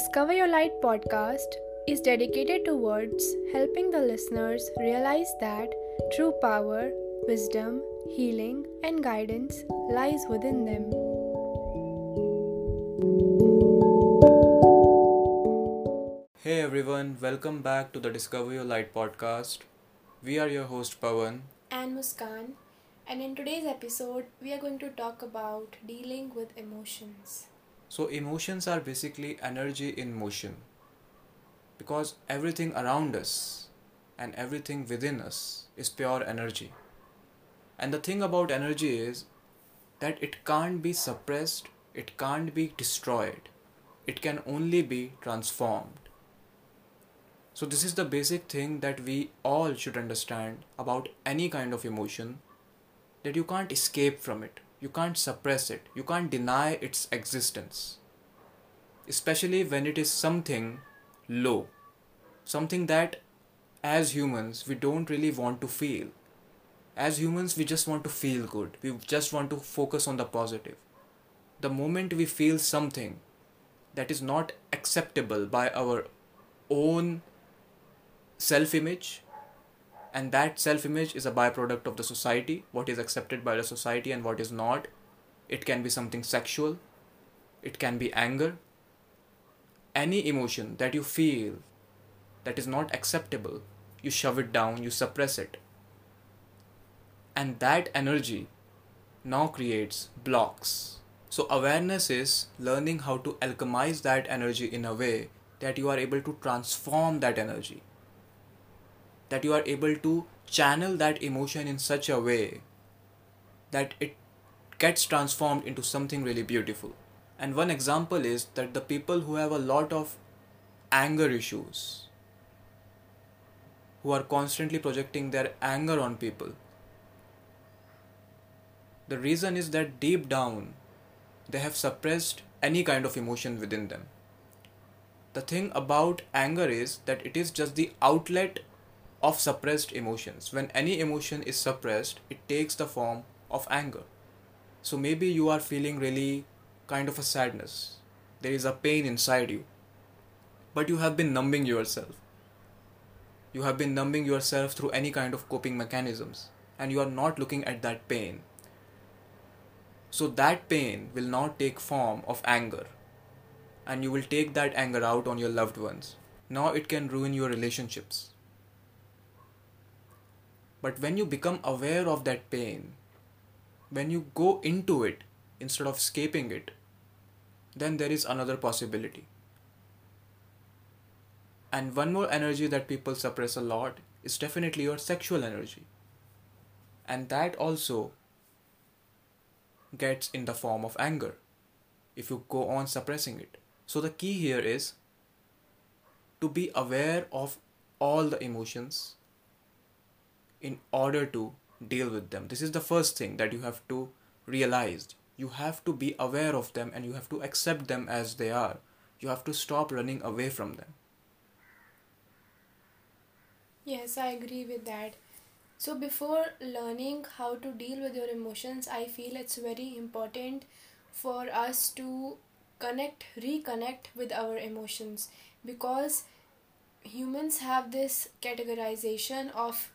Discover Your Light podcast is dedicated towards helping the listeners realize that true power, wisdom, healing, and guidance lies within them. Hey everyone, welcome back to the Discover Your Light podcast. We are your host Pawan. And Muskan, and in today's episode, we are going to talk about dealing with emotions. So, emotions are basically energy in motion because everything around us and everything within us is pure energy. And the thing about energy is that it can't be suppressed, it can't be destroyed, it can only be transformed. So, this is the basic thing that we all should understand about any kind of emotion that you can't escape from it, you can't suppress it, you can't deny its existence. Especially when it is something low, something that as humans we don't really want to feel. As humans, we just want to feel good, we just want to focus on the positive. The moment we feel something that is not acceptable by our own self image and that self image is a byproduct of the society what is accepted by the society and what is not. It can be something sexual. It can be anger. Any emotion that you feel that is not acceptable you shove it down you suppress it. And that energy now creates blocks. So awareness is learning how to alchemize that energy in a way that you are able to transform that energy that you are able to channel that emotion in such a way that it gets transformed into something really beautiful. And one example is that the people who have a lot of anger issues, who are constantly projecting their anger on people, the reason is that deep down they have suppressed any kind of emotion within them. The thing about anger is that it is just the outlet of suppressed emotions. When any emotion is suppressed, it takes the form of anger. So maybe you are feeling really kind of a sadness. There is a pain inside you. But you have been numbing yourself. You have been numbing yourself through any kind of coping mechanisms. And you are not looking at that pain. So that pain will not take form of anger. And you will take that anger out on your loved ones. Now it can ruin your relationships but when you become aware of that pain, when you go into it instead of escaping it, then there is another possibility. And one more energy that people suppress a lot is definitely your sexual energy. And that also gets in the form of anger if you go on suppressing it. So the key here is to be aware of all the emotions in order to deal with them. This is the first thing that you have to realize. You have to be aware of them and you have to accept them as they are. You have to stop running away from them. Yes, I agree with that. So, before learning how to deal with your emotions, I feel it's very important for us to connect, reconnect with our emotions because humans have this categorization of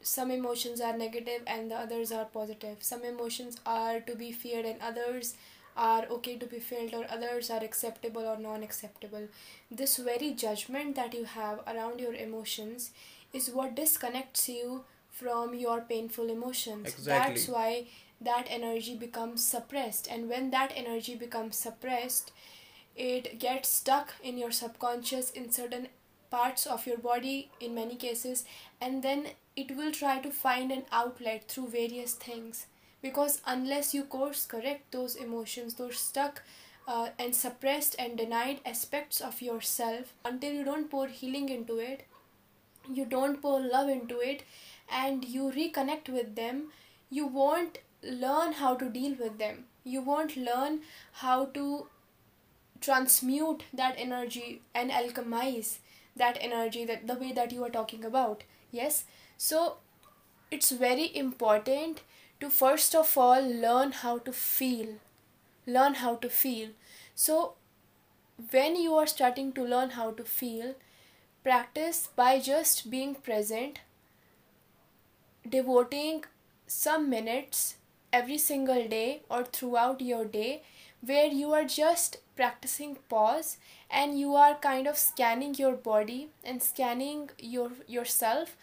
some emotions are negative and the others are positive. Some emotions are to be feared and others are okay to be felt or others are acceptable or non acceptable this very judgment that you have around your emotions is what disconnects you from your painful emotions. Exactly. that's why that energy becomes suppressed. And when that energy becomes suppressed it gets stuck in your subconscious in certain parts of your body in many cases and then it will try to find an outlet through various things. Because unless you course correct those emotions those stuck uh, and suppressed and denied aspects of yourself until you don't pour healing into it you don't pour love into it and you reconnect with them you won't learn how to deal with them. You won't learn how to transmute that energy and alchemize that energy that the way that you are talking about. Yes so it's very important to first of all learn how to feel learn how to feel. So when you are starting to learn how to feel, practice by just being present, devoting some minutes every single day or throughout your day where you are just practicing pause and you are kind of scanning your body and scanning your yourself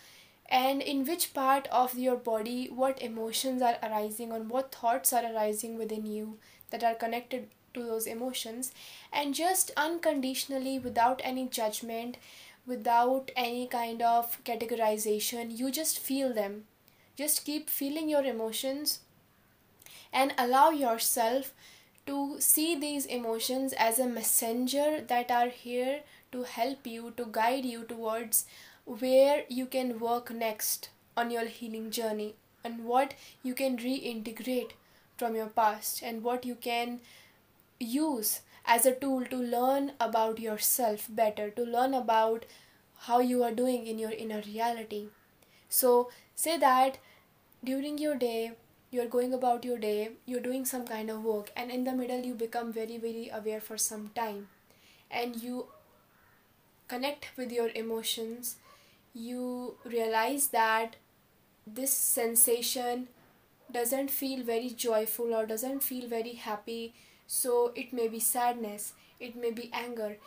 and in which part of your body what emotions are arising or what thoughts are arising within you that are connected to those emotions? And just unconditionally without any judgment without any kind of categorization you just feel them. Just keep feeling your emotions and allow yourself to see these emotions as a messenger that are here to help you to guide you towards where you can work next on your healing journey and what you can reintegrate from your past and what you can use as a tool to learn about yourself better, to learn about how you are doing in your inner reality. So, say that during your day, you're going about your day, you're doing some kind of work, and in the middle, you become very, very aware for some time, and you connect with your emotions. You realize that this sensation doesn't feel very joyful or doesn't feel very happy. So it may be sadness it may be anger.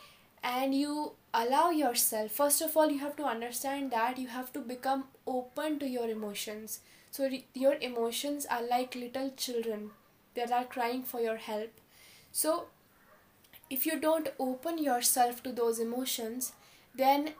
And you allow yourself first of all you have to understand that you have to become open to your emotions. So re- your emotions are like little children that are crying for your help. So if you don't open yourself to those emotions then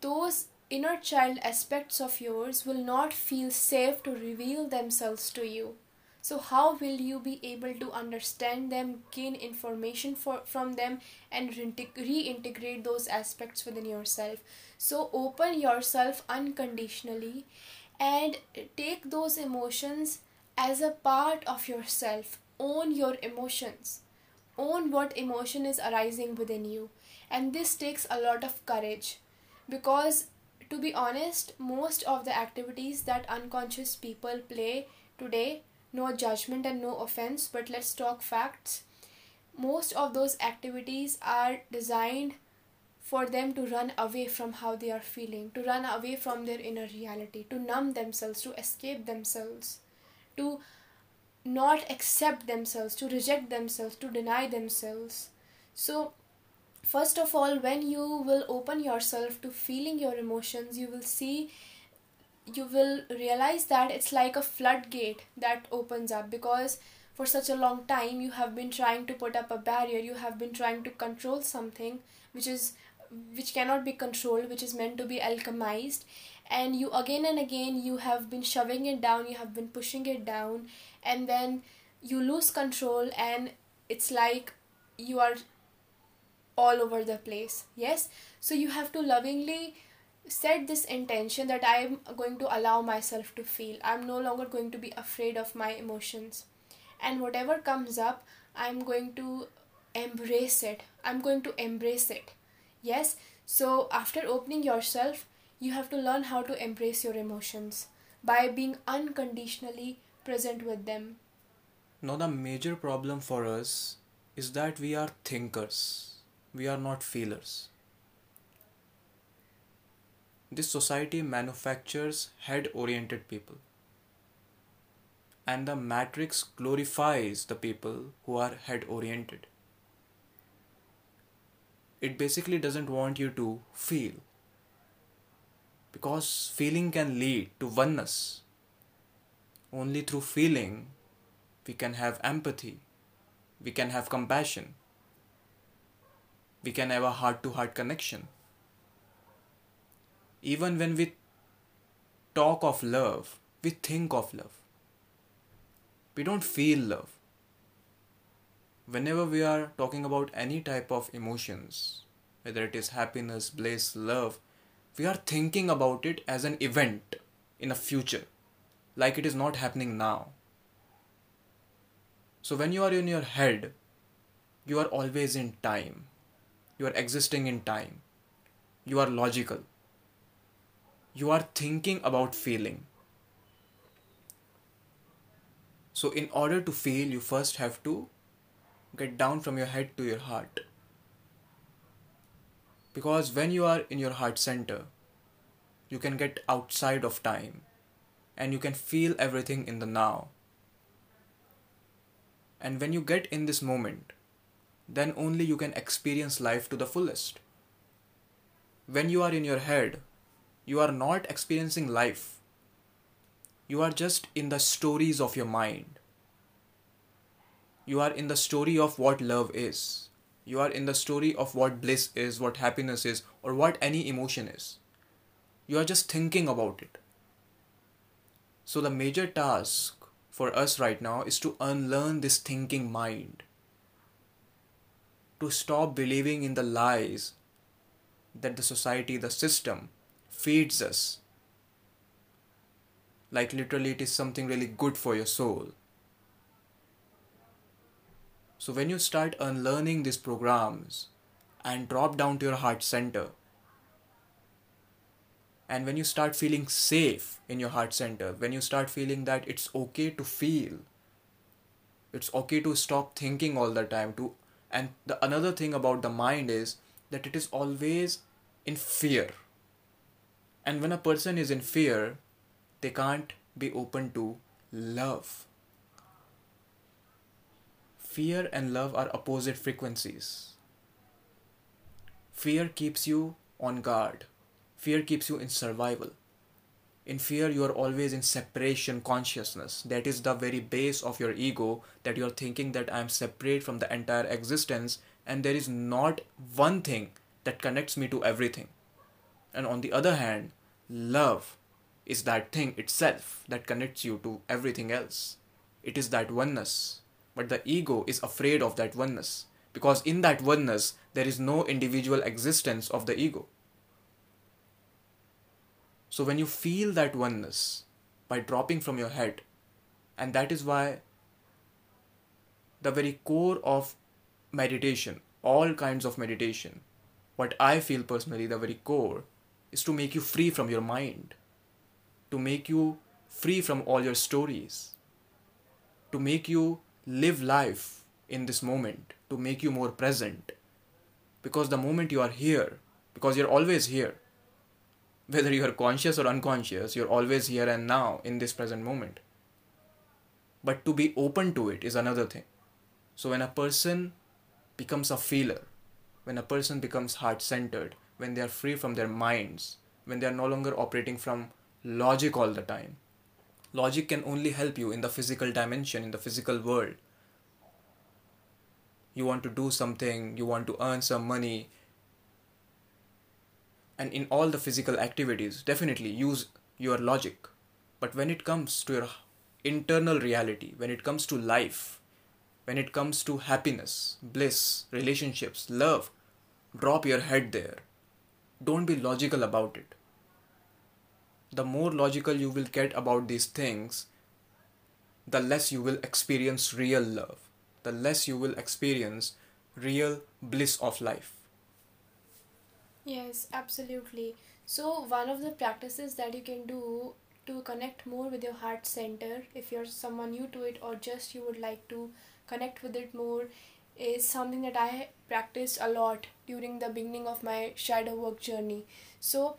those inner child aspects of yours will not feel safe to reveal themselves to you. So how will you be able to understand them gain information for, from them and reintegrate those aspects within yourself? So open yourself unconditionally and take those emotions as a part of yourself. Own your emotions. Own what emotion is arising within you. And this takes a lot of courage because to be honest most of the activities that unconscious people play today no judgment and no offense, but let's talk facts. Most of those activities are designed for them to run away from how they are feeling, to run away from their inner reality, to numb themselves, to escape themselves, to not accept themselves, to reject themselves, to deny themselves. So, first of all, when you will open yourself to feeling your emotions, you will see you will realize that it's like a floodgate that opens up because for such a long time you have been trying to put up a barrier you have been trying to control something which is which cannot be controlled which is meant to be alchemized. And you again and again you have been shoving it down you have been pushing it down and then you lose control and it's like you are all over the place yes so you have to lovingly set this intention that I am going to allow myself to feel. I'm no longer going to be afraid of my emotions. And whatever comes up, I'm going to embrace it. I'm going to embrace it. Yes? So, after opening yourself, you have to learn how to embrace your emotions by being unconditionally present with them. Now, the major problem for us is that we are thinkers, we are not feelers this society manufactures head oriented people. And the matrix glorifies the people who are head oriented. It basically doesn't want you to feel. Because feeling can lead to oneness. Only through feeling we can have empathy, we can have compassion, we can have a heart to heart connection even when we talk of love, we think of love. We don't feel love. Whenever we are talking about any type of emotions, whether it is happiness, bliss, love, we are thinking about it as an event in a future, like it is not happening now. So when you are in your head, you are always in time. You are existing in time. You are logical you are thinking about feeling. So, in order to feel, you first have to get down from your head to your heart. Because when you are in your heart center, you can get outside of time and you can feel everything in the now. And when you get in this moment, then only you can experience life to the fullest. When you are in your head, you are not experiencing life. You are just in the stories of your mind. You are in the story of what love is. You are in the story of what bliss is, what happiness is, or what any emotion is. You are just thinking about it. So, the major task for us right now is to unlearn this thinking mind, to stop believing in the lies that the society, the system feeds us. Like literally, it is something really good for your soul. So, when you start unlearning these programs and drop down to your heart center, and when you start feeling safe in your heart center, when you start feeling that it's okay to feel, it's okay to stop thinking all the time to and the another thing about the mind is that it is always in fear. And when a person is in fear, they can't be open to love. Fear and love are opposite frequencies. Fear keeps you on guard Fear keeps you in survival. In fear, you are always in separation consciousness. That is the very base of your ego that you are thinking that I am separate from the entire existence and there is not one thing that connects me to everything. And on the other hand, love is that thing itself that connects you to everything else. It is that oneness. But the ego is afraid of that oneness because in that oneness, there is no individual existence of the ego. So when you feel that oneness by dropping from your head, and that is why the very core of meditation, all kinds of meditation, what I feel personally, the very core, is to make you free from your mind, to make you free from all your stories, to make you live life in this moment, to make you more present. Because the moment you are here, because you're always here, whether you are conscious or unconscious, you're always here and now in this present moment. But to be open to it is another thing. So when a person becomes a feeler, when a person becomes heart centered, when they are free from their minds, when they are no longer operating from logic all the time, logic can only help you in the physical dimension, in the physical world. You want to do something, you want to earn some money, and in all the physical activities definitely use your logic. But when it comes to your internal reality when it comes to life when it comes to happiness bliss relationships love drop your head there. Don't be logical about it. The more logical you will get about these things the less you will experience real love. The less you will experience real bliss of life Yes, absolutely. So, one of the practices that you can do to connect more with your heart center, if you're someone new to it or just you would like to connect with it more, is something that I practiced a lot during the beginning of my shadow work journey. So,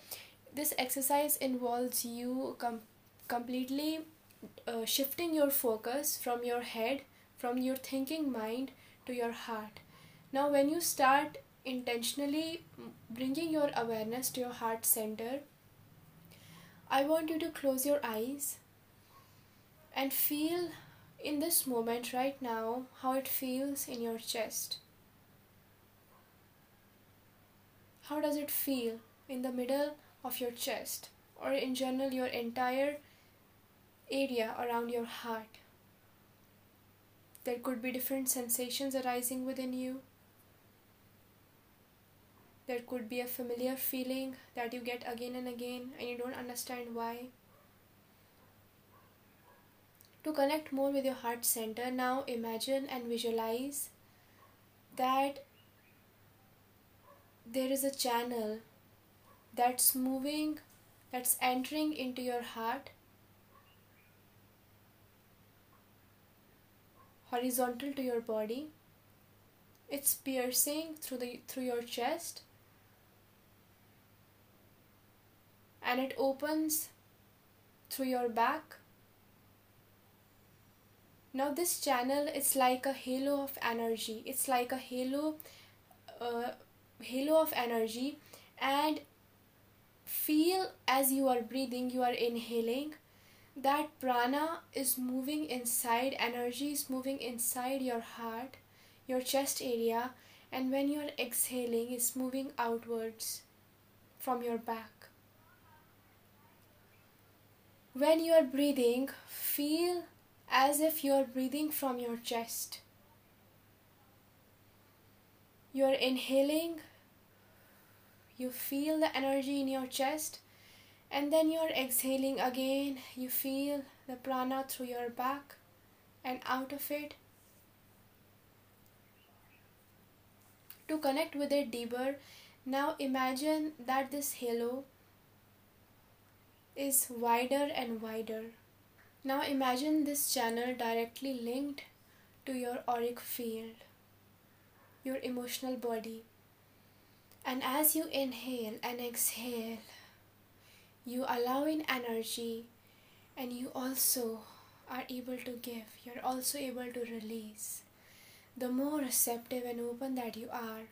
this exercise involves you com- completely uh, shifting your focus from your head, from your thinking mind to your heart. Now, when you start intentionally bringing your awareness to your heart center, I want you to close your eyes and feel in this moment right now how it feels in your chest. How does it feel in the middle of your chest or in general your entire area around your heart? There could be different sensations arising within you there could be a familiar feeling that you get again and again and you don't understand why. To connect more with your heart center, now imagine and visualize that there is a channel that's moving, that's entering into your heart horizontal to your body it's piercing through the through your chest and it opens through your back. Now, this channel is like a halo of energy. It's like a halo, uh, halo of energy, and feel as you are breathing, you are inhaling. That prana is moving inside, energy is moving inside your heart, your chest area, and when you are exhaling, it's moving outwards from your back. When you are breathing, feel as if you are breathing from your chest. You are inhaling, you feel the energy in your chest, and then you are exhaling again. You feel the prana through your back and out of it. To connect with it deeper, now imagine that this halo is wider and wider. Now imagine this channel directly linked to your auric field, your emotional body. And as you inhale and exhale, you allow in energy and you also are able to give, you're also able to release. The more receptive and open that you are,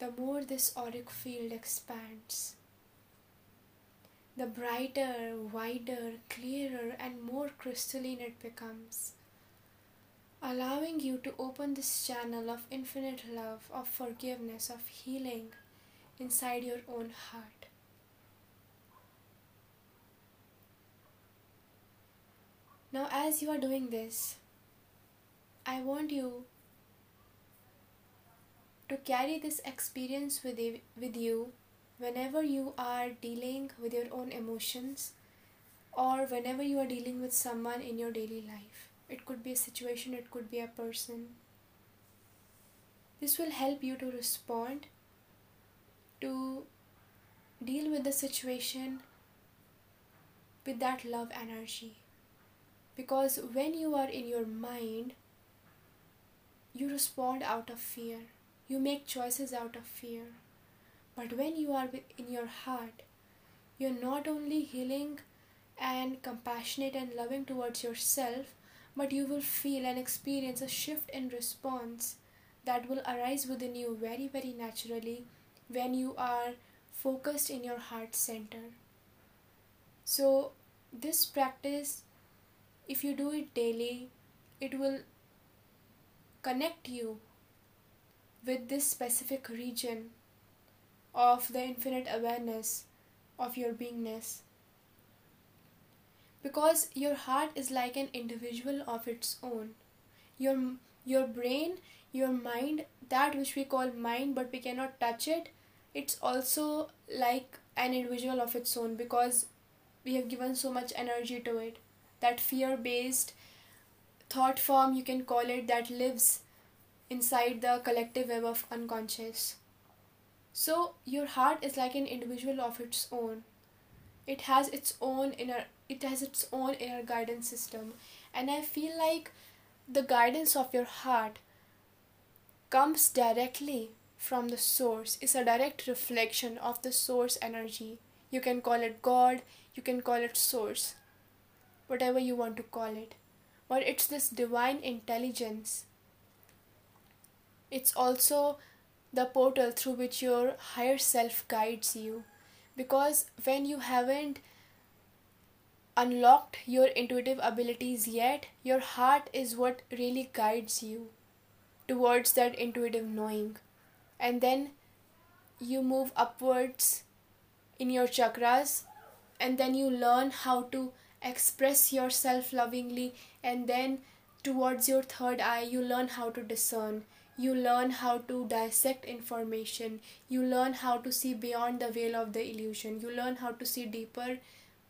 the more this auric field expands the brighter, wider, clearer, and more crystalline it becomes, allowing you to open this channel of infinite love, of forgiveness, of healing inside your own heart. Now, as you are doing this, I want you to carry this experience with you, with you whenever you are dealing with your own emotions or whenever you are dealing with someone in your daily life. It could be a situation, it could be a person. This will help you to respond, to deal with the situation with that love energy. Because when you are in your mind, you respond out of fear, you make choices out of fear but when you are in your heart, you're not only healing and compassionate and loving towards yourself, but you will feel and experience a shift in response that will arise within you very, very naturally when you are focused in your heart center. So, this practice, if you do it daily, it will connect you with this specific region of the infinite awareness of your beingness. Because your heart is like an individual of its own. Your, your brain, your mind, that which we call mind but we cannot touch it, it's also like an individual of its own because we have given so much energy to it. That fear based thought form, you can call it, that lives inside the collective web of unconscious. So your heart is like an individual of its own. It has its own inner it has its own inner guidance system. And I feel like the guidance of your heart comes directly from the source. It's a direct reflection of the source energy. You can call it God, you can call it source, whatever you want to call it. But it's this divine intelligence. It's also the portal through which your higher self guides you. Because when you haven't unlocked your intuitive abilities yet, your heart is what really guides you towards that intuitive knowing. And then you move upwards in your chakras, and then you learn how to express yourself lovingly, and then towards your third eye, you learn how to discern you learn how to dissect information. You learn how to see beyond the veil of the illusion. You learn how to see deeper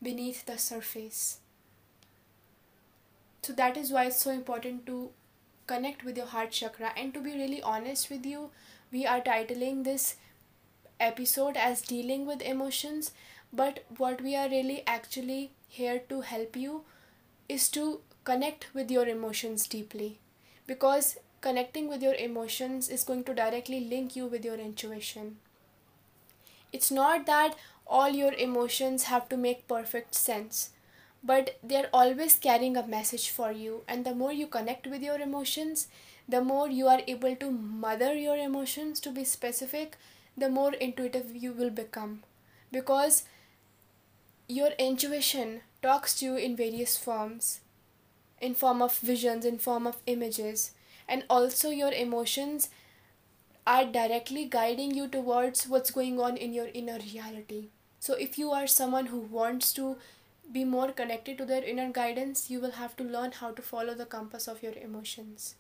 beneath the surface. So that is why it's so important to connect with your heart chakra. And to be really honest with you we are titling this episode as dealing with emotions. But what we are really actually here to help you is to connect with your emotions deeply. Because connecting with your emotions is going to directly link you with your intuition. It's not that all your emotions have to make perfect sense but they're always carrying a message for you. And the more you connect with your emotions the more you are able to mother your emotions to be specific the more intuitive you will become. Because your intuition talks to you in various forms in form of visions in form of images and also your emotions are directly guiding you towards what's going on in your inner reality so if you are someone who wants to be more connected to their inner guidance, you will have to learn how to follow the compass of your emotions.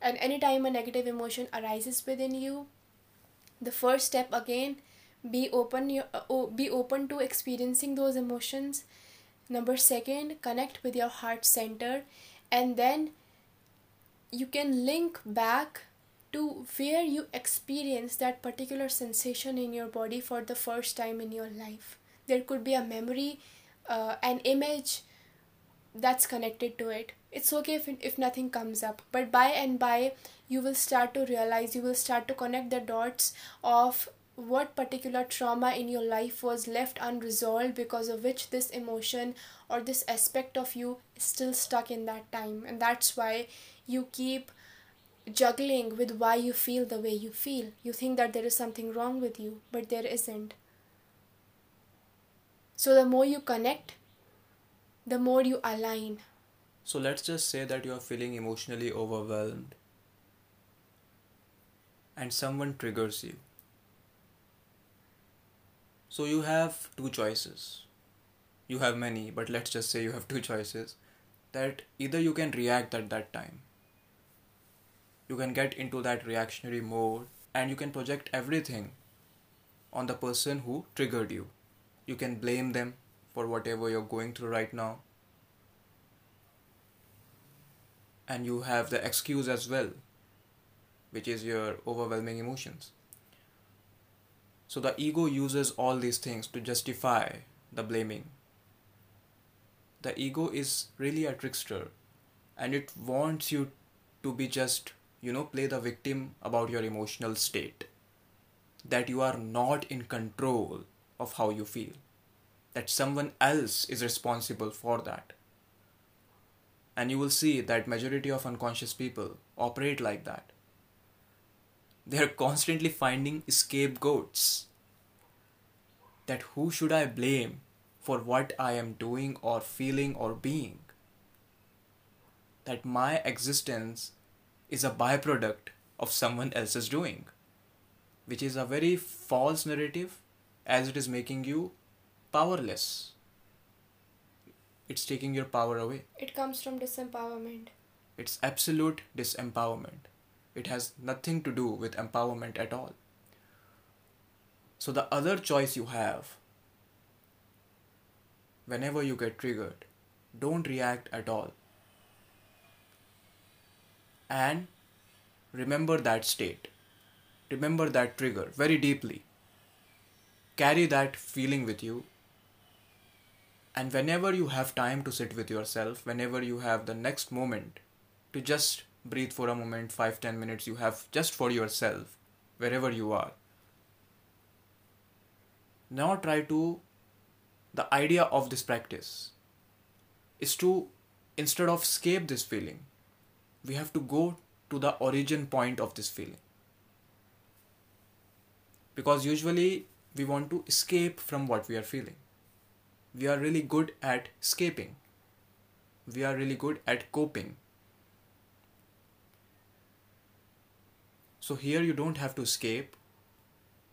And anytime a negative emotion arises within you, the first step again, be open your, uh, be open to experiencing those emotions. Number second, connect with your heart center, and then you can link back to where you experience that particular sensation in your body for the first time in your life. There could be a memory uh, an image that's connected to it it's okay if, if nothing comes up but by and by you will start to realize you will start to connect the dots of what particular trauma in your life was left unresolved because of which this emotion or this aspect of you is still stuck in that time and that's why you keep juggling with why you feel the way you feel you think that there is something wrong with you but there isn't so the more you connect, the more you align. So let's just say that you are feeling emotionally overwhelmed and someone triggers you. So you have two choices. You have many, but let's just say you have two choices. That either you can react at that time, you can get into that reactionary mode, and you can project everything on the person who triggered you. You can blame them for whatever you're going through right now. And you have the excuse as well which is your overwhelming emotions. So the ego uses all these things to justify the blaming. The ego is really a trickster and it wants you to be just you know play the victim about your emotional state that you are not in control of how you feel. That someone else is responsible for that. And you will see that majority of unconscious people operate like that. They are constantly finding scapegoats. That who should I blame for what I am doing or feeling or being? That my existence is a byproduct of someone else's doing, which is a very false narrative as it is making you powerless. It's taking your power away. It comes from disempowerment. It's absolute disempowerment. It has nothing to do with empowerment at all. So, the other choice you have whenever you get triggered, don't react at all. And remember that state. Remember that trigger very deeply. Carry that feeling with you. And whenever you have time to sit with yourself whenever you have the next moment to just breathe for a moment 5 10 minutes you have just for yourself wherever you are. Now try to the idea of this practice is to instead of escape this feeling we have to go to the origin point of this feeling because usually we want to escape from what we are feeling. We are really good at escaping. We are really good at coping. So here you don't have to escape,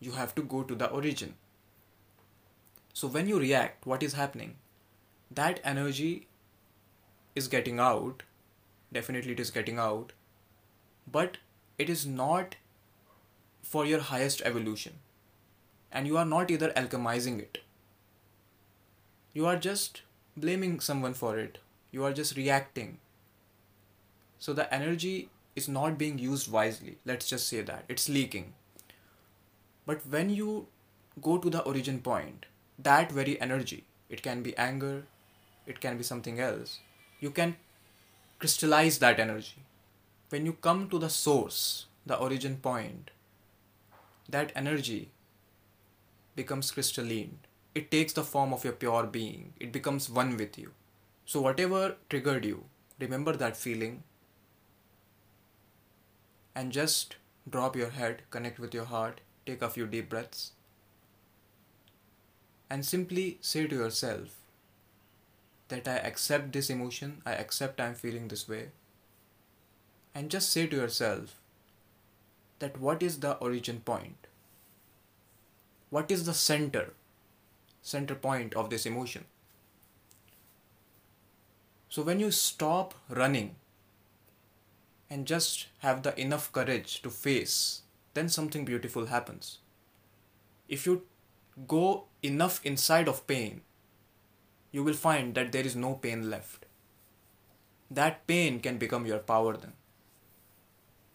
you have to go to the origin. So when you react, what is happening? That energy is getting out, definitely it is getting out, but it is not for your highest evolution and you are not either alchemizing it. You are just blaming someone for it. You are just reacting. So the energy is not being used wisely. Let's just say that. It's leaking. But when you go to the origin point, that very energy, it can be anger, it can be something else, you can crystallize that energy. When you come to the source, the origin point, that energy becomes crystalline it takes the form of your pure being. It becomes one with you. So, whatever triggered you, remember that feeling and just drop your head, connect with your heart, take a few deep breaths, and simply say to yourself that I accept this emotion, I accept I'm feeling this way, and just say to yourself that what is the origin point? What is the center, center point of this emotion? So when you stop running and just have the enough courage to face, then something beautiful happens. If you go enough inside of pain, you will find that there is no pain left. That pain can become your power then.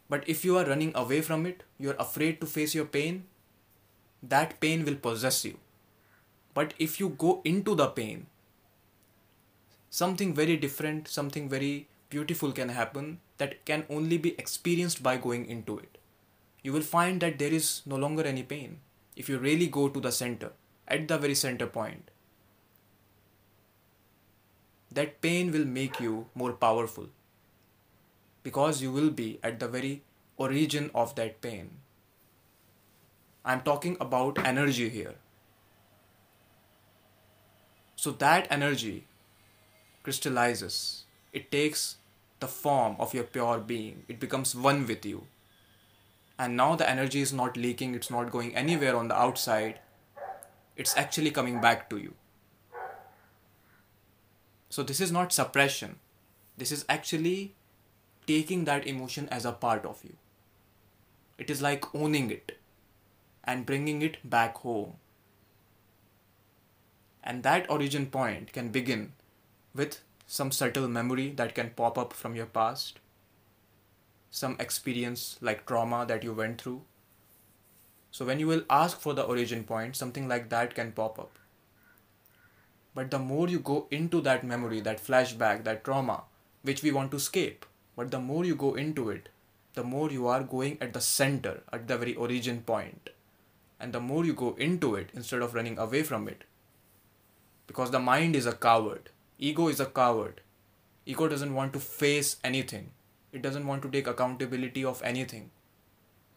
But if you are running away from it, you are afraid to face your pain, that pain will possess you. But if you go into the pain, something very different, something very beautiful can happen that can only be experienced by going into it. You will find that there is no longer any pain if you really go to the center, at the very center point. That pain will make you more powerful because you will be at the very origin of that pain. I'm talking about energy here. So that energy crystallizes, it takes the form of your pure being, it becomes one with you. And now the energy is not leaking, it's not going anywhere on the outside, it's actually coming back to you. So, this is not suppression, this is actually taking that emotion as a part of you. It is like owning it and bringing it back home. And that origin point can begin with some subtle memory that can pop up from your past, some experience like trauma that you went through. So, when you will ask for the origin point, something like that can pop up. But the more you go into that memory, that flashback, that trauma, which we want to escape, but the more you go into it, the more you are going at the center, at the very origin point. And the more you go into it instead of running away from it. Because the mind is a coward Ego is a coward. Ego doesn't want to face anything. It doesn't want to take accountability of anything.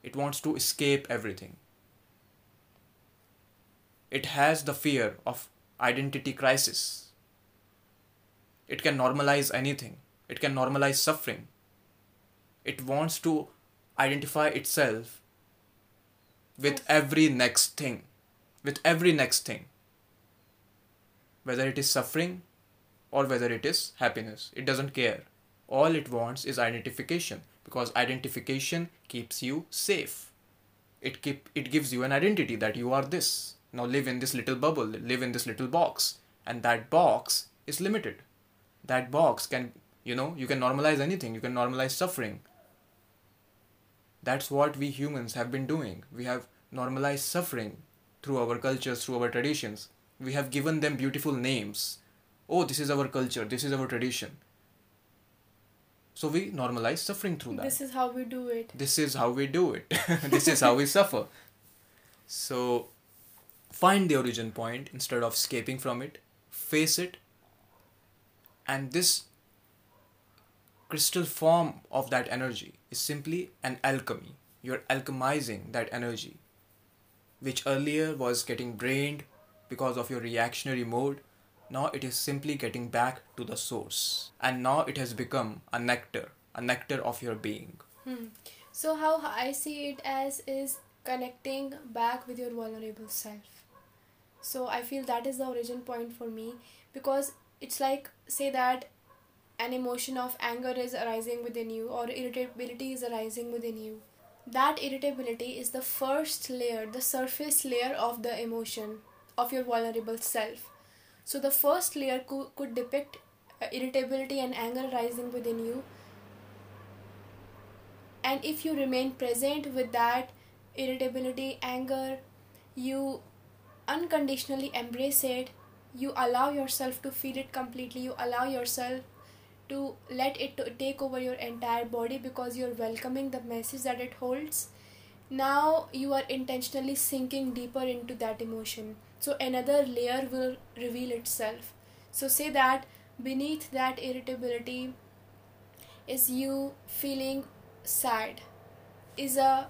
It wants to escape everything. It has the fear of identity crisis. It can normalize anything. It can normalize suffering. It wants to identify itself with every next thing. With every next thing. Whether it is suffering or whether it is happiness. It doesn't care. All it wants is identification because identification keeps you safe. It keep it gives you an identity that you are this. Now live in this little bubble, live in this little box, and that box is limited. That box can, you know, you can normalize anything. You can normalize suffering. That's what we humans have been doing. We have normalized suffering through our cultures, through our traditions. We have given them beautiful names oh this is our culture this is our tradition so we normalize suffering through that this is how we do it this is how we do it this is how we suffer so find the origin point instead of escaping from it face it and this crystal form of that energy is simply an alchemy you're alchemizing that energy which earlier was getting drained because of your reactionary mode now it is simply getting back to the source. And now it has become a nectar, a nectar of your being. Hmm. So, how I see it as is connecting back with your vulnerable self. So, I feel that is the origin point for me because it's like, say that an emotion of anger is arising within you or irritability is arising within you. That irritability is the first layer, the surface layer of the emotion of your vulnerable self so the first layer co- could depict uh, irritability and anger rising within you. And if you remain present with that irritability, anger, you unconditionally embrace it, you allow yourself to feel it completely, you allow yourself to let it to take over your entire body because you're welcoming the message that it holds. Now you are intentionally sinking deeper into that emotion. So another layer will reveal itself. So say that beneath that irritability is you feeling sad is a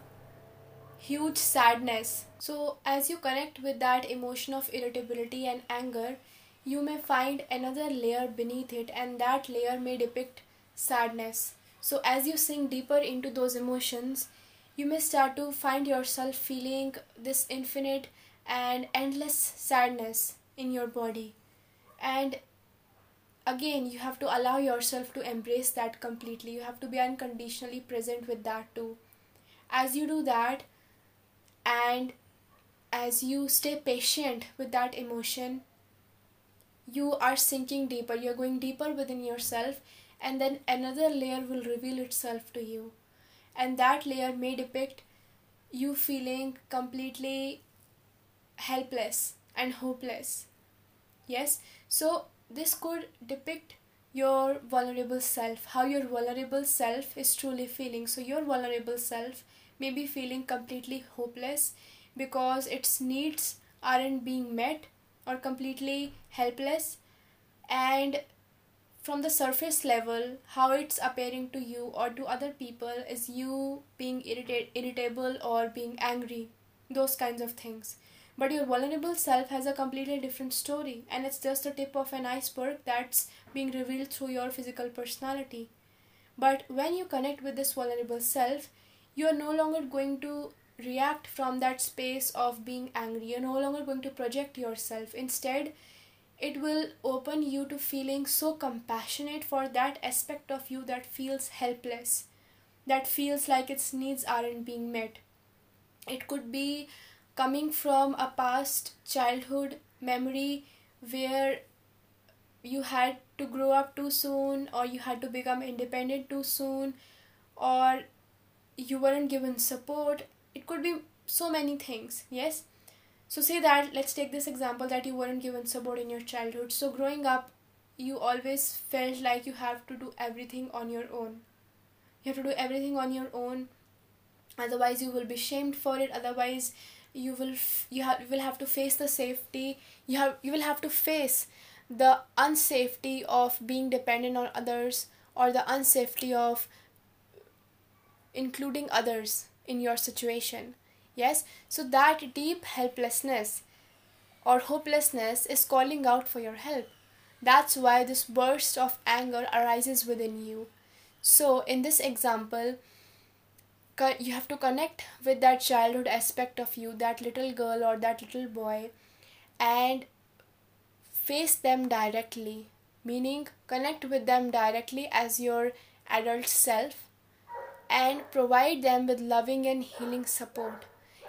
huge sadness so as you connect with that emotion of irritability and anger you may find another layer beneath it and that layer may depict sadness so as you sink deeper into those emotions you may start to find yourself feeling this infinite and endless sadness in your body. And again, you have to allow yourself to embrace that completely. You have to be unconditionally present with that too. As you do that, and as you stay patient with that emotion, you are sinking deeper. You're going deeper within yourself, and then another layer will reveal itself to you and that layer may depict you feeling completely helpless and hopeless. Yes, so this could depict your vulnerable self, how your vulnerable self is truly feeling. So, your vulnerable self may be feeling completely hopeless because its needs aren't being met or completely helpless. And from the surface level how it's appearing to you or to other people is you being irritate, irritable or being angry those kinds of things. But your vulnerable self has a completely different story and it's just the tip of an iceberg that's being revealed through your physical personality. But when you connect with this vulnerable self you are no longer going to react from that space of being angry you're no longer going to project yourself instead it will open you to feeling so compassionate for that aspect of you that feels helpless, that feels like its needs aren't being met. It could be coming from a past childhood memory where you had to grow up too soon, or you had to become independent too soon, or you weren't given support. It could be so many things, yes? So say that let's take this example that you weren't given support in your childhood. So growing up you always felt like you have to do everything on your own. You have to do everything on your own. Otherwise you will be shamed for it. Otherwise you will f- you have you will have to face the safety. You have you will have to face the unsafety of being dependent on others or the unsafety of including others in your situation Yes, so that deep helplessness or hopelessness is calling out for your help. That's why this burst of anger arises within you. So, in this example, you have to connect with that childhood aspect of you, that little girl or that little boy, and face them directly, meaning connect with them directly as your adult self and provide them with loving and healing support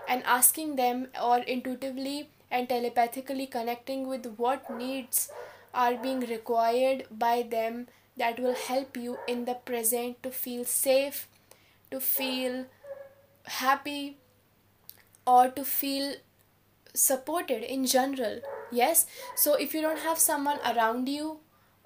and asking them or intuitively and telepathically connecting with what needs are being required by them that will help you in the present to feel safe, to feel happy, or to feel supported in general. Yes, so if you don't have someone around you,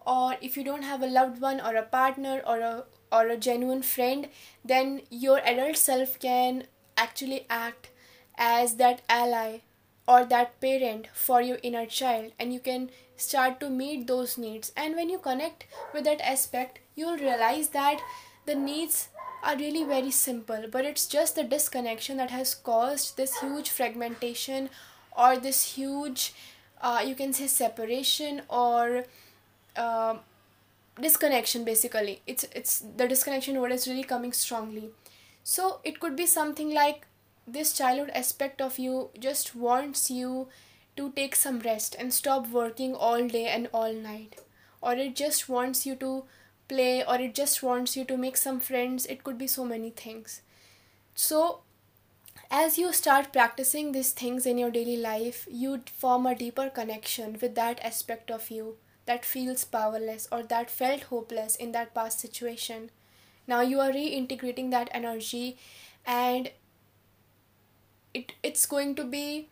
or if you don't have a loved one or a partner or a or a genuine friend, then your adult self can actually act as that ally or that parent for your inner child and you can start to meet those needs. And when you connect with that aspect you'll realize that the needs are really very simple but it's just the disconnection that has caused this huge fragmentation or this huge uh, you can say separation or uh, disconnection basically. It's it's the disconnection word is really coming strongly. So it could be something like this childhood aspect of you just wants you to take some rest and stop working all day and all night. Or it just wants you to play or it just wants you to make some friends. It could be so many things. So as you start practicing these things in your daily life you form a deeper connection with that aspect of you that feels powerless or that felt hopeless in that past situation. Now you are reintegrating that energy and it it's going to be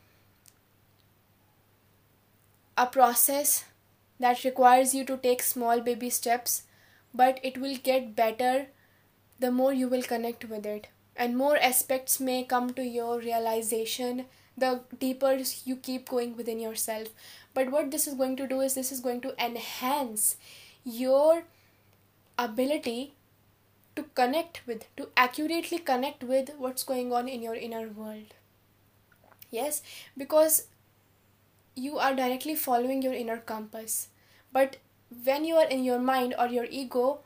a process that requires you to take small baby steps but it will get better the more you will connect with it. And more aspects may come to your realization the deeper you keep going within yourself but what this is going to do is this is going to enhance your ability to connect with to accurately connect with what's going on in your inner world. Yes? Because you are directly following your inner compass. But when you are in your mind or your ego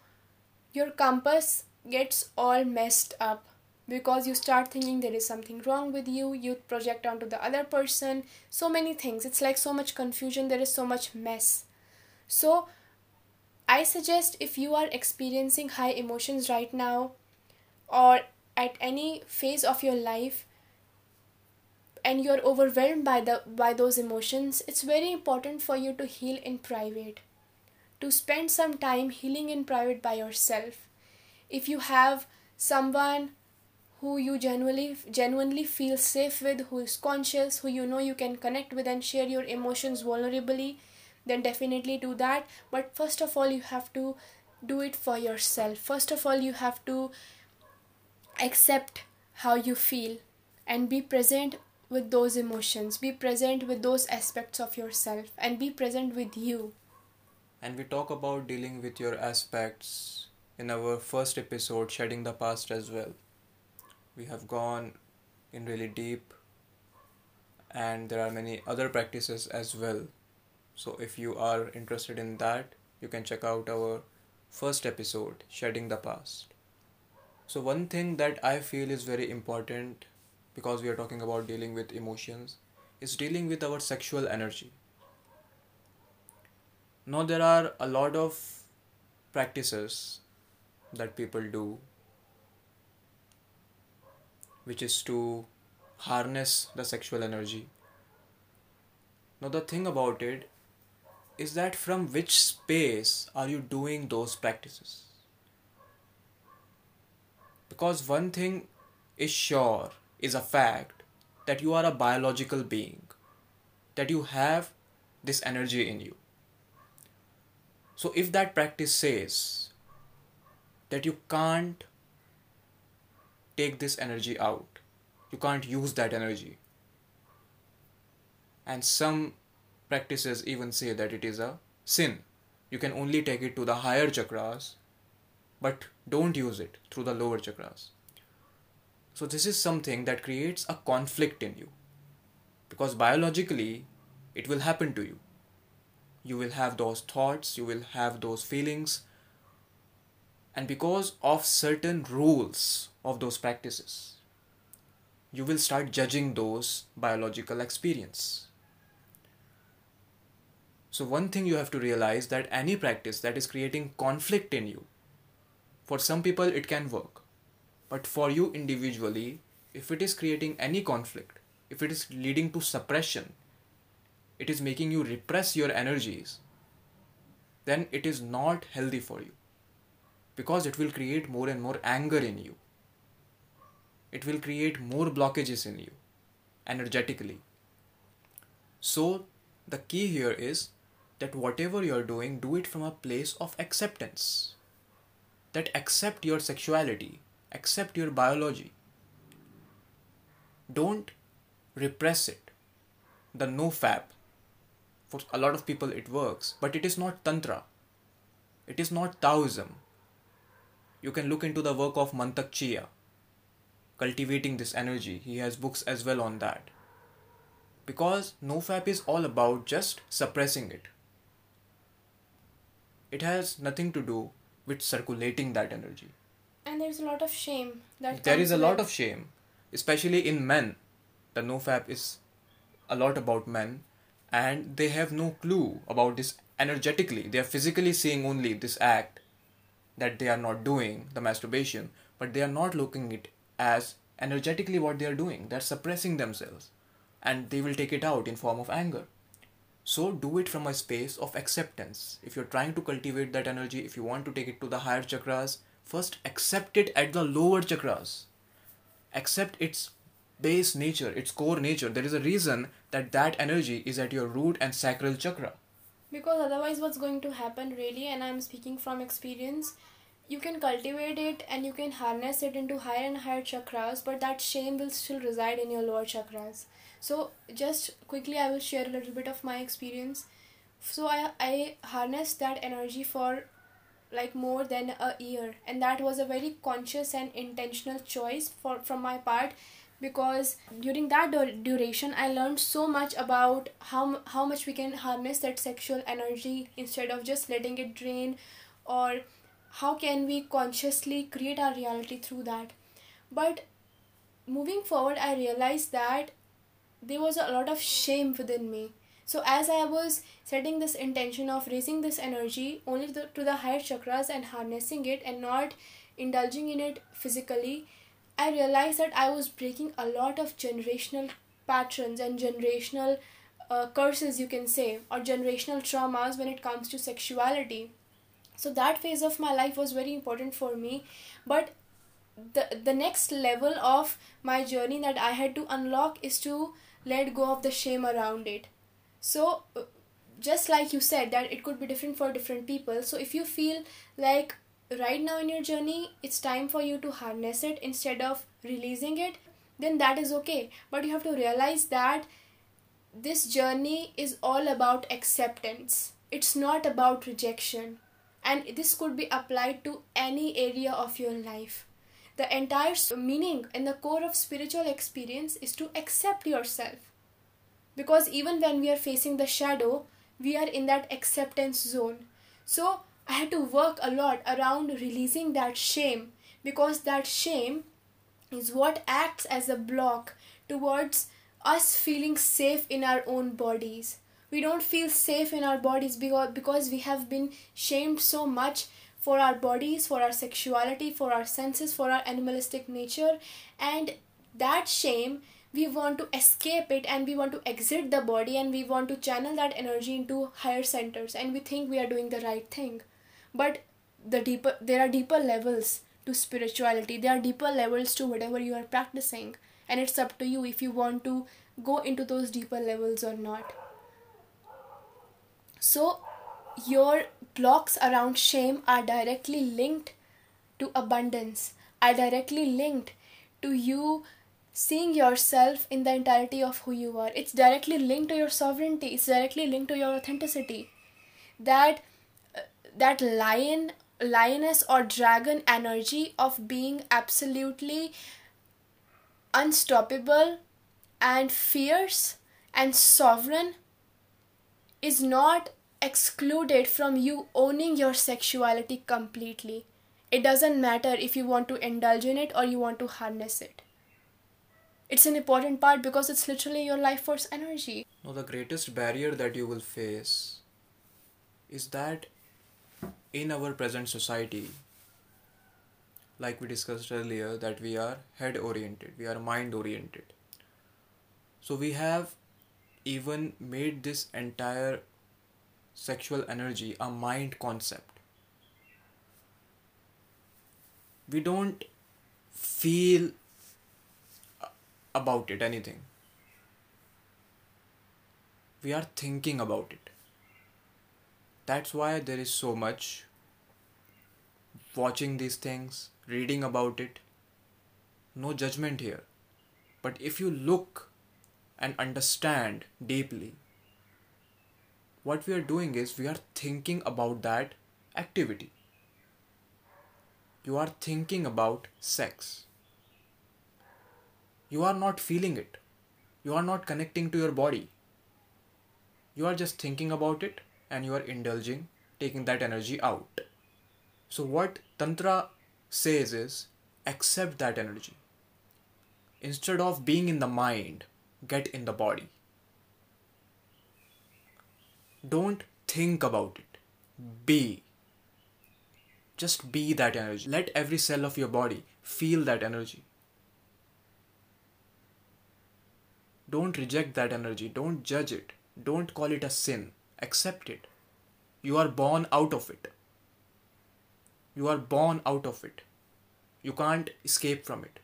your compass gets all messed up because you start thinking there is something wrong with you you project onto the other person. So many things. It's like so much confusion. There is so much mess. So i suggest if you are experiencing high emotions right now or at any phase of your life and you're overwhelmed by the by those emotions it's very important for you to heal in private. To spend some time healing in private by yourself. If you have someone who you genuinely genuinely feel safe with who is conscious who you know you can connect with and share your emotions vulnerably then definitely do that. But first of all you have to do it for yourself. First of all you have to accept how you feel and be present with those emotions. Be present with those aspects of yourself and be present with you. And we talk about dealing with your aspects in our first episode, Shedding the Past, as well. We have gone in really deep, and there are many other practices as well. So, if you are interested in that, you can check out our first episode, Shedding the Past. So, one thing that I feel is very important because we are talking about dealing with emotions is dealing with our sexual energy. Now, there are a lot of practices that people do, which is to harness the sexual energy. Now, the thing about it is that from which space are you doing those practices? Because one thing is sure, is a fact, that you are a biological being, that you have this energy in you. So, if that practice says that you can't take this energy out. You can't use that energy. And some practices even say that it is a sin. You can only take it to the higher chakras, but don't use it through the lower chakras. So, this is something that creates a conflict in you because biologically it will happen to you. You will have those thoughts, you will have those feelings, and because of certain rules of those practices. You will start judging those biological experience. So one thing you have to realize that any practice that is creating conflict in you for some people it can work. But for you individually if it is creating any conflict if it is leading to suppression it is making you repress your energies then it is not healthy for you. Because it will create more and more anger in you. It will create more blockages in you energetically. So, the key here is that whatever you're doing, do it from a place of acceptance. That accept your sexuality, accept your biology. Don't repress it. The NoFap. For a lot of people, it works, but it is not Tantra. It is not Taoism you can look into the work of Mantak Chia, cultivating this energy. He has books as well on that. Because NoFap is all about just suppressing it. It has nothing to do with circulating that energy. And there's a lot of shame that there is a lot of shame, especially in men. The NoFap is a lot about men, and they have no clue about this energetically. They are physically seeing only this act, that they are not doing the masturbation but they are not looking it as energetically what they are doing. They're suppressing themselves. And they will take it out in form of anger. So do it from a space of acceptance. If you're trying to cultivate that energy if you want to take it to the higher chakras first accept it at the lower chakras. Accept its base nature its core nature. There is a reason that that energy is at your root and sacral chakra. Because otherwise what's going to happen really and i'm speaking from experience you can cultivate it and you can harness it into higher and higher chakras but that shame will still reside in your lower chakras. So just quickly i will share a little bit of my experience. So i i harnessed that energy for like more than a year and that was a very conscious and intentional choice for from my part because during that duration i learned so much about how how much we can harness that sexual energy instead of just letting it drain or how can we consciously create our reality through that? But moving forward i realized that there was a lot of shame within me. So as i was setting this intention of raising this energy only to the, to the higher chakras and harnessing it and not indulging in it physically i realized that i was breaking a lot of generational patterns and generational uh, curses you can say or generational traumas when it comes to sexuality so that phase of my life was very important for me. But the the next level of my journey that i had to unlock is to let go of the shame around it. So uh, just like you said that it could be different for different people. So if you feel like right now in your journey it's time for you to harness it instead of releasing it then that is okay. But you have to realize that this journey is all about acceptance. It's not about rejection and this could be applied to any area of your life. The entire meaning and the core of spiritual experience is to accept yourself. Because even when we are facing the shadow we are in that acceptance zone. So i had to work a lot around releasing that shame because that shame is what acts as a block towards us feeling safe in our own bodies we don't feel safe in our bodies because because we have been shamed so much for our bodies for our sexuality for our senses for our animalistic nature. And that shame we want to escape it and we want to exit the body and we want to channel that energy into higher centers and we think we are doing the right thing. But the deeper there are deeper levels to spirituality. There are deeper levels to whatever you are practicing. And it's up to you if you want to go into those deeper levels or not so, your blocks around shame are directly linked to abundance, are directly linked to you seeing yourself in the entirety of who you are. It's directly linked to your sovereignty, it's directly linked to your authenticity. That uh, that lion lioness or dragon energy of being absolutely unstoppable and fierce and sovereign is not excluded from you owning your sexuality completely. It doesn't matter if you want to indulge in it or you want to harness it. It's an important part because it's literally your life force energy. No, the greatest barrier that you will face is that in our present society, like we discussed earlier, that we are head oriented, we are mind oriented. So we have even made this entire sexual energy a mind concept. We don't feel about it anything. We are thinking about it. That's why there is so much watching these things, reading about it. No judgment here. But if you look and understand deeply, what we are doing is we are thinking about that activity. You are thinking about sex. You are not feeling it. You are not connecting to your body. You are just thinking about it and you are indulging, taking that energy out. So, what Tantra says is accept that energy. Instead of being in the mind, get in the body. Don't think about it. Be. Just be that energy. Let every cell of your body feel that energy. Don't reject that energy. Don't judge it. Don't call it a sin. Accept it. You are born out of it. You are born out of it. You can't escape from it.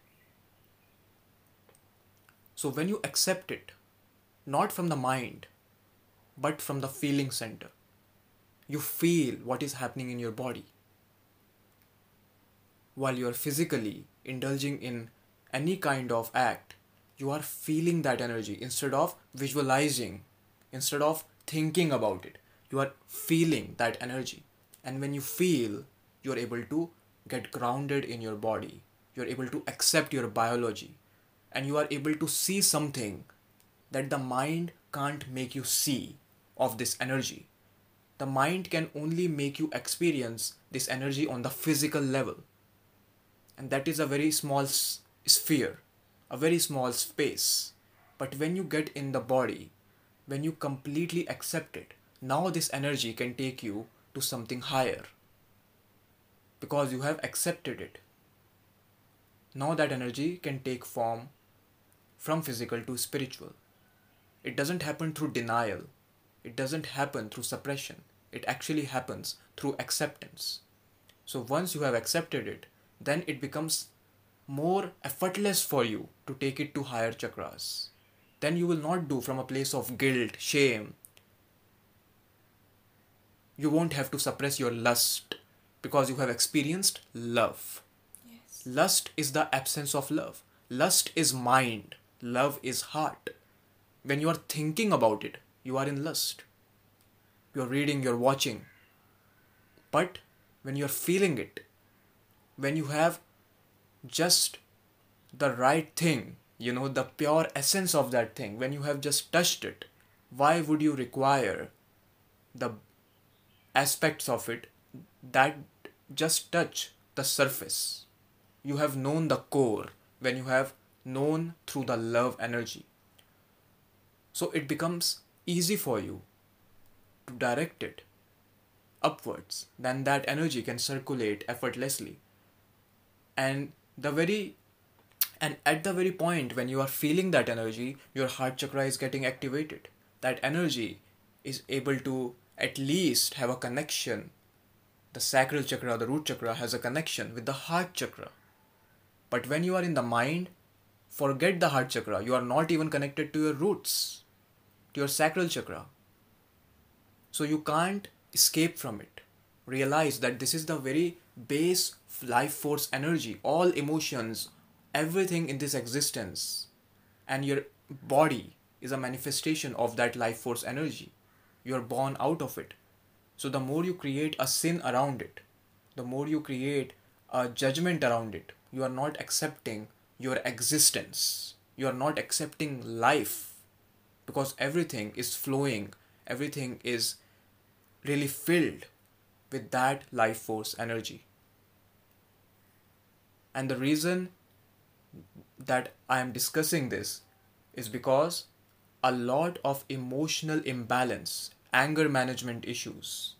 So when you accept it, not from the mind, but from the feeling center, you feel what is happening in your body. while you're physically indulging in any kind of act, you are feeling that energy instead of visualizing, instead of thinking about it. You are feeling that energy. And when you feel, you're able to get grounded in your body. You're able to accept your biology. And you are able to see something that the mind can't make you see of this energy. The mind can only make you experience this energy on the physical level. And that is a very small s- sphere, a very small space. But when you get in the body, when you completely accept it, now this energy can take you to something higher. Because you have accepted it. Now that energy can take form from physical to spiritual. It doesn't happen through denial. It doesn't happen through suppression. It actually happens through acceptance. So once you have accepted it, then it becomes more effortless for you to take it to higher chakras. Then you will not do from a place of guilt, shame. You won't have to suppress your lust because you have experienced love. Yes. Lust is the absence of love. Lust is mind. Love is heart. When you are thinking about it, you are in lust. You're reading, you're watching. But when you're feeling it, when you have just the right thing, you know, the pure essence of that thing, when you have just touched it, why would you require the aspects of it that just touch the surface? You have known the core when you have known through the love energy. So it becomes easy for you to direct it upwards, then that energy can circulate effortlessly. And the very and at the very point when you are feeling that energy, your heart chakra is getting activated. That energy is able to at least have a connection. The sacral chakra, the root chakra, has a connection with the heart chakra. But when you are in the mind, forget the heart chakra. You are not even connected to your roots, to your sacral chakra. So you can't escape from it. Realize that this is the very base life force energy, all emotions, everything in this existence, and your body is a manifestation of that life force energy. You are born out of it. So the more you create a sin around it, the more you create a judgment around it, you are not accepting your existence. You are not accepting life because everything is flowing, everything is really filled with that life force energy. And the reason that I am discussing this is because a lot of emotional imbalance, anger management issues,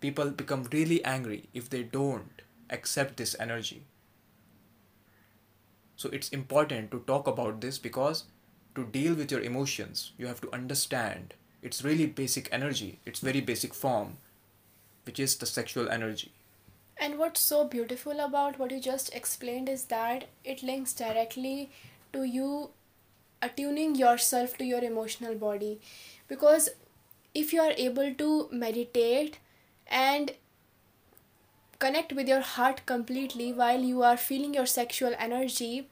people become really angry if they don't accept this energy. So it's important to talk about this because to deal with your emotions, you have to understand its really basic energy, its very basic form, which is the sexual energy. And what's so beautiful about what you just explained is that it links directly to you attuning yourself to your emotional body. Because if you are able to meditate and connect with your heart completely while you are feeling your sexual energy,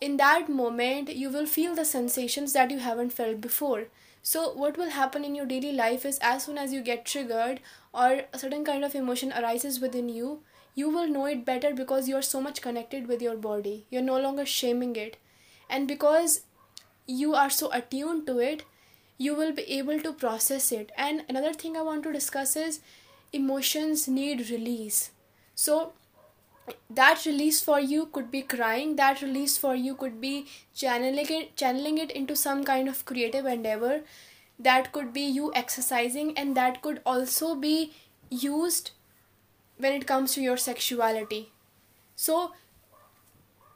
in that moment you will feel the sensations that you haven't felt before. So, what will happen in your daily life is as soon as you get triggered or a certain kind of emotion arises within you, you will know it better because you are so much connected with your body. You're no longer shaming it. And because you are so attuned to it, you will be able to process it. And another thing I want to discuss is emotions need release. So, that release for you could be crying that release for you could be channeling it channeling it into some kind of creative endeavor that could be you exercising and that could also be used when it comes to your sexuality so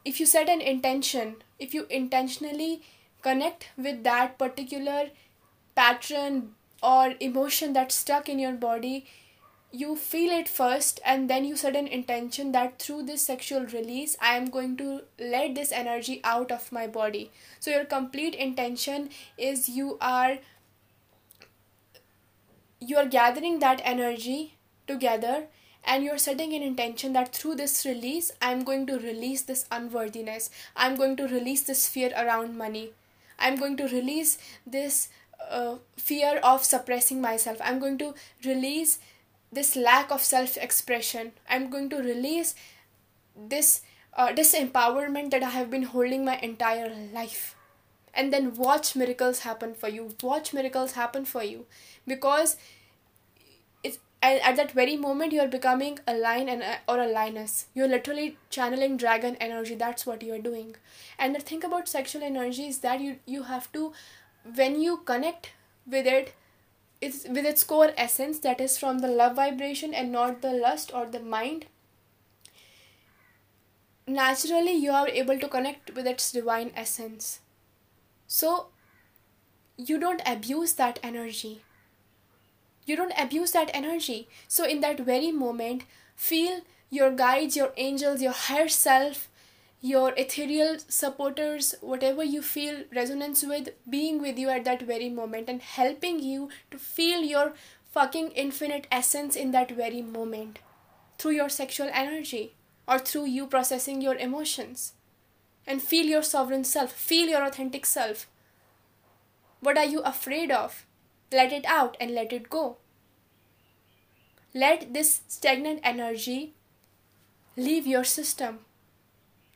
if you set an intention if you intentionally connect with that particular pattern or emotion that's stuck in your body you feel it first and then you set an intention that through this sexual release i am going to let this energy out of my body. So your complete intention is you are you are gathering that energy together and you're setting an intention that through this release i'm going to release this unworthiness. I'm going to release this fear around money. I'm going to release this uh, fear of suppressing myself. I'm going to release this lack of self expression i'm going to release this uh, disempowerment that i have been holding my entire life. And then watch miracles happen for you. Watch miracles happen for you. Because it's at, at that very moment you're becoming a lion and a, or a lioness. You're literally channeling dragon energy. That's what you're doing. And the thing about sexual energy is that you you have to when you connect with it it's with its core essence that is from the love vibration and not the lust or the mind naturally you are able to connect with its divine essence. So you don't abuse that energy. You don't abuse that energy. So in that very moment feel your guides your angels your higher self your ethereal supporters whatever you feel resonance with being with you at that very moment and helping you to feel your fucking infinite essence in that very moment through your sexual energy or through you processing your emotions. And feel your sovereign self feel your authentic self. What are you afraid of? Let it out and let it go. Let this stagnant energy leave your system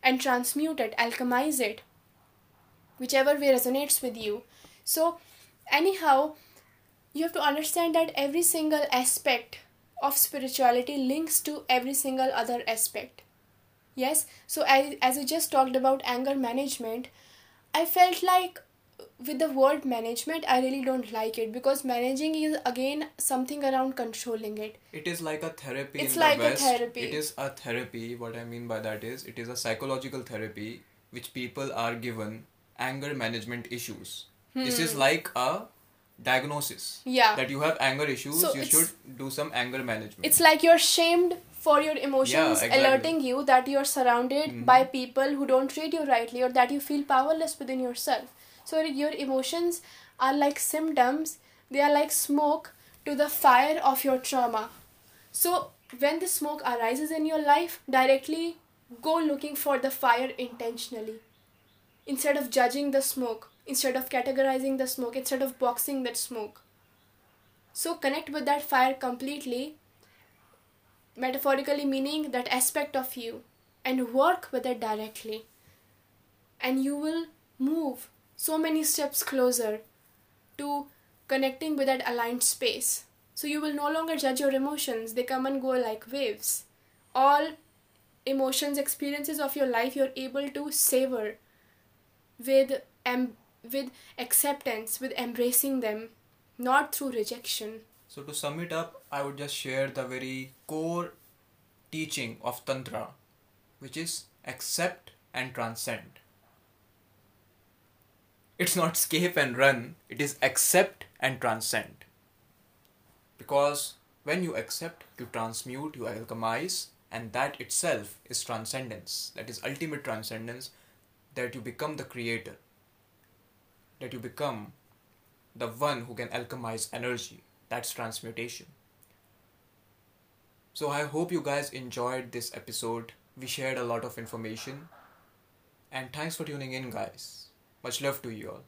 and transmute it, alchemize it, whichever way resonates with you. So, anyhow, you have to understand that every single aspect of spirituality links to every single other aspect. Yes, so as, as I just talked about anger management, I felt like with the word management i really don't like it because managing is again something around controlling it it is like a therapy it's in like the West. a therapy it is a therapy what i mean by that is it is a psychological therapy which people are given anger management issues hmm. this is hmm. like a diagnosis yeah that you have anger issues so you should do some anger management it's like you're shamed for your emotions yeah, exactly. alerting you that you're surrounded mm-hmm. by people who don't treat you rightly or that you feel powerless within yourself so your emotions are like symptoms, they are like smoke to the fire of your trauma. So when the smoke arises in your life, directly go looking for the fire intentionally. Instead of judging the smoke, instead of categorizing the smoke, instead of boxing that smoke. So connect with that fire completely, metaphorically meaning that aspect of you, and work with it directly. And you will move so many steps closer to connecting with that aligned space. So you will no longer judge your emotions, they come and go like waves. All emotions, experiences of your life, you're able to savor with, em- with acceptance, with embracing them, not through rejection. So, to sum it up, I would just share the very core teaching of Tantra, which is accept and transcend. It's not escape and run, it is accept and transcend. Because when you accept, you transmute, you alchemize, and that itself is transcendence. That is ultimate transcendence, that you become the creator, that you become the one who can alchemize energy. That's transmutation. So I hope you guys enjoyed this episode. We shared a lot of information. And thanks for tuning in, guys. Much love to you all.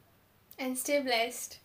And stay blessed.